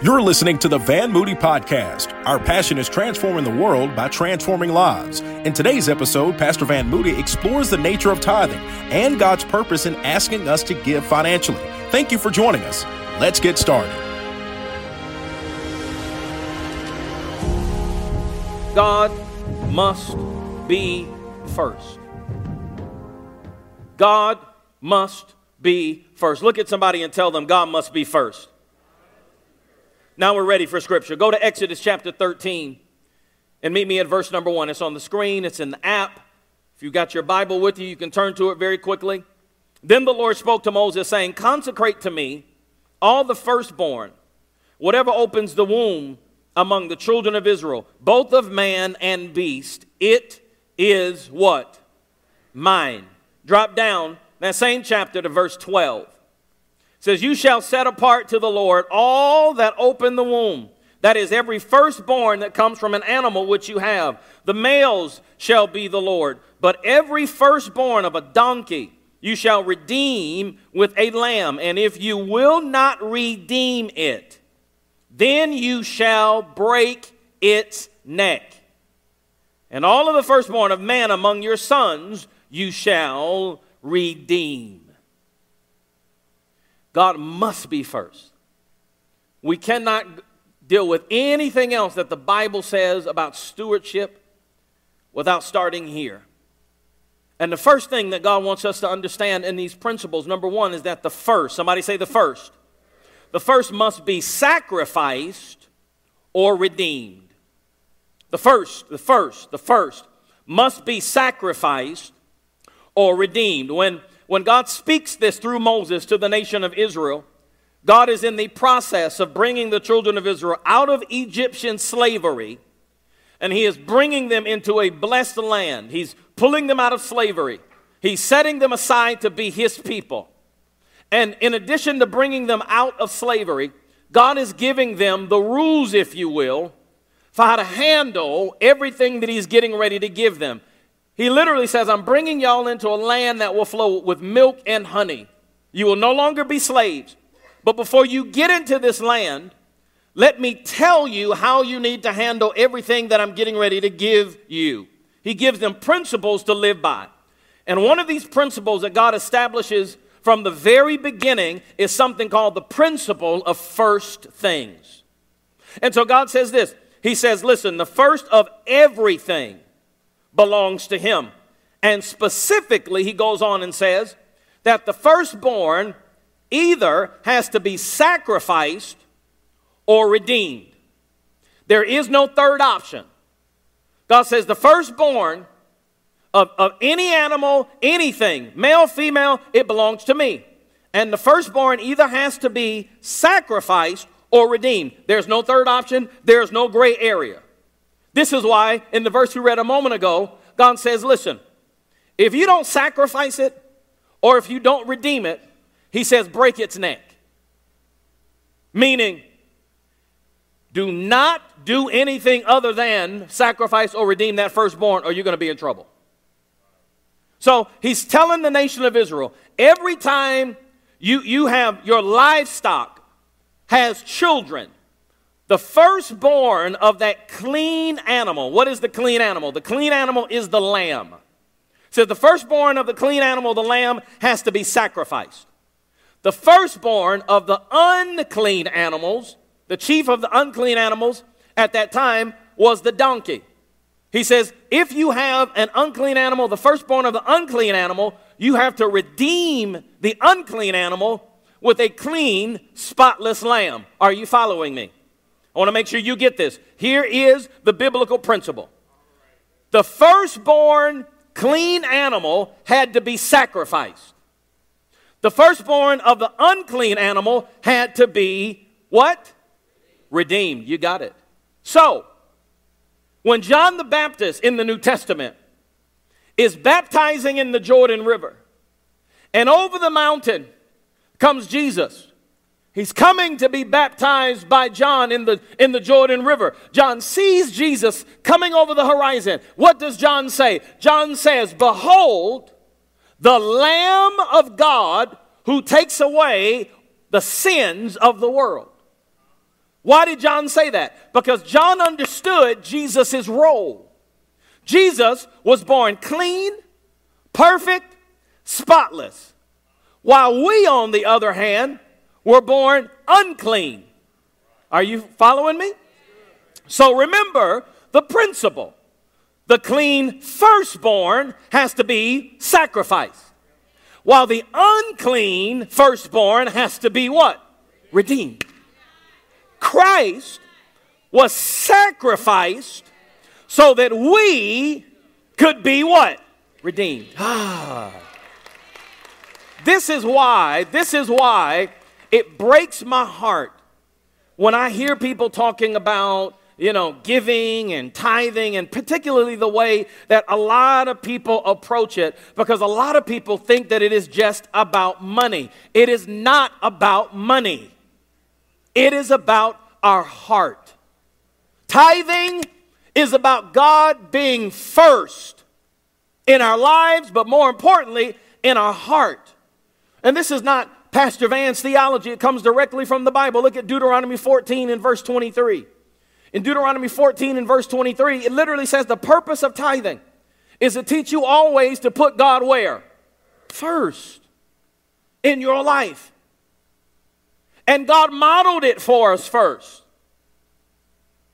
You're listening to the Van Moody Podcast. Our passion is transforming the world by transforming lives. In today's episode, Pastor Van Moody explores the nature of tithing and God's purpose in asking us to give financially. Thank you for joining us. Let's get started. God must be first. God must be first. Look at somebody and tell them God must be first. Now we're ready for scripture. Go to Exodus chapter 13 and meet me at verse number 1. It's on the screen, it's in the app. If you've got your Bible with you, you can turn to it very quickly. Then the Lord spoke to Moses, saying, Consecrate to me all the firstborn, whatever opens the womb among the children of Israel, both of man and beast. It is what? Mine. Drop down that same chapter to verse 12 says, You shall set apart to the Lord all that open the womb. That is, every firstborn that comes from an animal which you have. The males shall be the Lord. But every firstborn of a donkey you shall redeem with a lamb. And if you will not redeem it, then you shall break its neck. And all of the firstborn of man among your sons you shall redeem. God must be first. We cannot deal with anything else that the Bible says about stewardship without starting here. And the first thing that God wants us to understand in these principles, number one, is that the first, somebody say the first, the first must be sacrificed or redeemed. The first, the first, the first must be sacrificed or redeemed. When when God speaks this through Moses to the nation of Israel, God is in the process of bringing the children of Israel out of Egyptian slavery, and He is bringing them into a blessed land. He's pulling them out of slavery, He's setting them aside to be His people. And in addition to bringing them out of slavery, God is giving them the rules, if you will, for how to handle everything that He's getting ready to give them. He literally says, I'm bringing y'all into a land that will flow with milk and honey. You will no longer be slaves. But before you get into this land, let me tell you how you need to handle everything that I'm getting ready to give you. He gives them principles to live by. And one of these principles that God establishes from the very beginning is something called the principle of first things. And so God says this He says, Listen, the first of everything belongs to him. And specifically, he goes on and says that the firstborn either has to be sacrificed or redeemed. There is no third option. God says the firstborn of, of any animal, anything, male, female, it belongs to me. And the firstborn either has to be sacrificed or redeemed. There's no third option, there's no gray area. This is why, in the verse we read a moment ago, God says, Listen, if you don't sacrifice it or if you don't redeem it, He says, break its neck. Meaning, do not do anything other than sacrifice or redeem that firstborn, or you're going to be in trouble. So he's telling the nation of Israel every time you, you have your livestock has children, the firstborn of that clean animal. What is the clean animal? The clean animal is the lamb. So the firstborn of the clean animal, the lamb, has to be sacrificed. The firstborn of the unclean animals, the chief of the unclean animals at that time was the donkey. He says, if you have an unclean animal, the firstborn of the unclean animal, you have to redeem the unclean animal with a clean, spotless lamb. Are you following me? I want to make sure you get this. Here is the biblical principle the firstborn clean animal had to be sacrificed. The firstborn of the unclean animal had to be what? Redeemed. You got it. So, when John the Baptist in the New Testament is baptizing in the Jordan River, and over the mountain comes Jesus He's coming to be baptized by John in the, in the Jordan River. John sees Jesus coming over the horizon. What does John say? John says, Behold, the Lamb of God who takes away the sins of the world. Why did John say that? Because John understood Jesus' role. Jesus was born clean, perfect, spotless, while we, on the other hand, were born unclean. Are you following me? So remember the principle. The clean firstborn has to be sacrificed, while the unclean firstborn has to be what? Redeemed. Christ was sacrificed so that we could be what? Redeemed. Ah. This is why, this is why it breaks my heart when I hear people talking about, you know, giving and tithing, and particularly the way that a lot of people approach it, because a lot of people think that it is just about money. It is not about money, it is about our heart. Tithing is about God being first in our lives, but more importantly, in our heart. And this is not Pastor Van's theology, it comes directly from the Bible. Look at Deuteronomy 14 and verse 23. In Deuteronomy 14 and verse 23, it literally says the purpose of tithing is to teach you always to put God where? First in your life. And God modeled it for us first.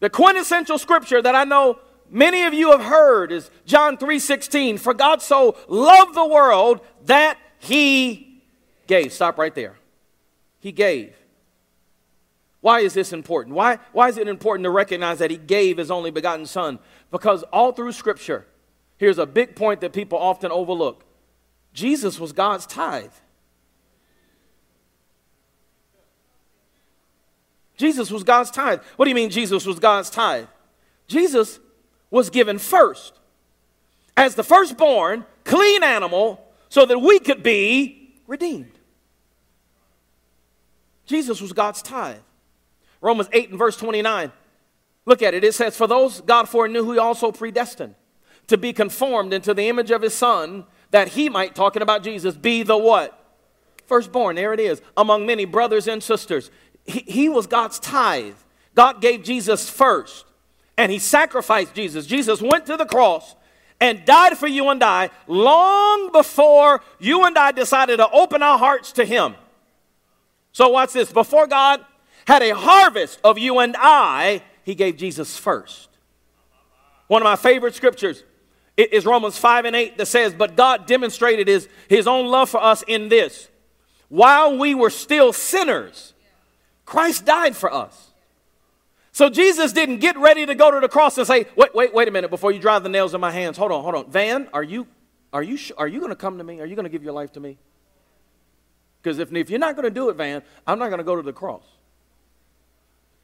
The quintessential scripture that I know many of you have heard is John 3:16, for God so loved the world that he gave. Stop right there. He gave. Why is this important? Why, why is it important to recognize that he gave his only begotten son? Because all through scripture, here's a big point that people often overlook. Jesus was God's tithe. Jesus was God's tithe. What do you mean Jesus was God's tithe? Jesus was given first as the firstborn, clean animal, so that we could be redeemed. Jesus was God's tithe. Romans 8 and verse 29. Look at it. It says, For those God foreknew, he also predestined to be conformed into the image of his son, that he might, talking about Jesus, be the what? Firstborn. There it is. Among many brothers and sisters he, he was God's tithe. God gave Jesus first, and he sacrificed Jesus. Jesus went to the cross and died for you and I long before you and I decided to open our hearts to him. So, watch this. Before God had a harvest of you and I, he gave Jesus first. One of my favorite scriptures is Romans 5 and 8 that says, But God demonstrated his, his own love for us in this. While we were still sinners, Christ died for us. So Jesus didn't get ready to go to the cross and say, "Wait, wait, wait a minute before you drive the nails in my hands. Hold on, hold on. Van, are you are you are you going to come to me? Are you going to give your life to me?" Because if, if you're not going to do it, Van, I'm not going to go to the cross.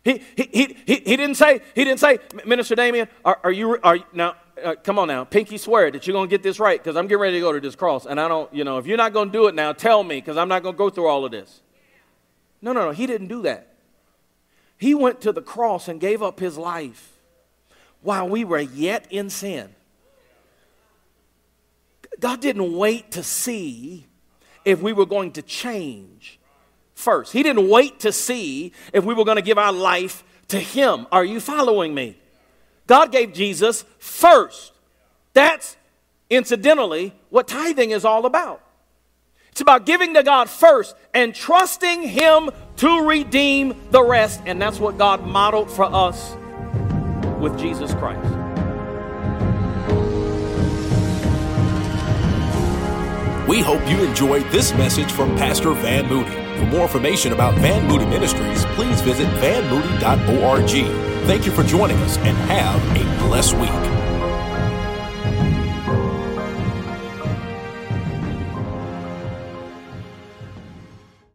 He, he, he, he, he didn't say, he didn't say, Minister Damien, are, are you, are you, now, uh, come on now, pinky swear that you're going to get this right because I'm getting ready to go to this cross. And I don't, you know, if you're not going to do it now, tell me because I'm not going to go through all of this. No, no, no. He didn't do that. He went to the cross and gave up his life while we were yet in sin. God didn't wait to see if we were going to change first. He didn't wait to see if we were going to give our life to Him. Are you following me? God gave Jesus first. That's incidentally what tithing is all about. It's about giving to God first and trusting Him to redeem the rest. And that's what God modeled for us with Jesus Christ. We hope you enjoyed this message from Pastor Van Moody. For more information about Van Moody Ministries, please visit vanmoody.org. Thank you for joining us and have a blessed week.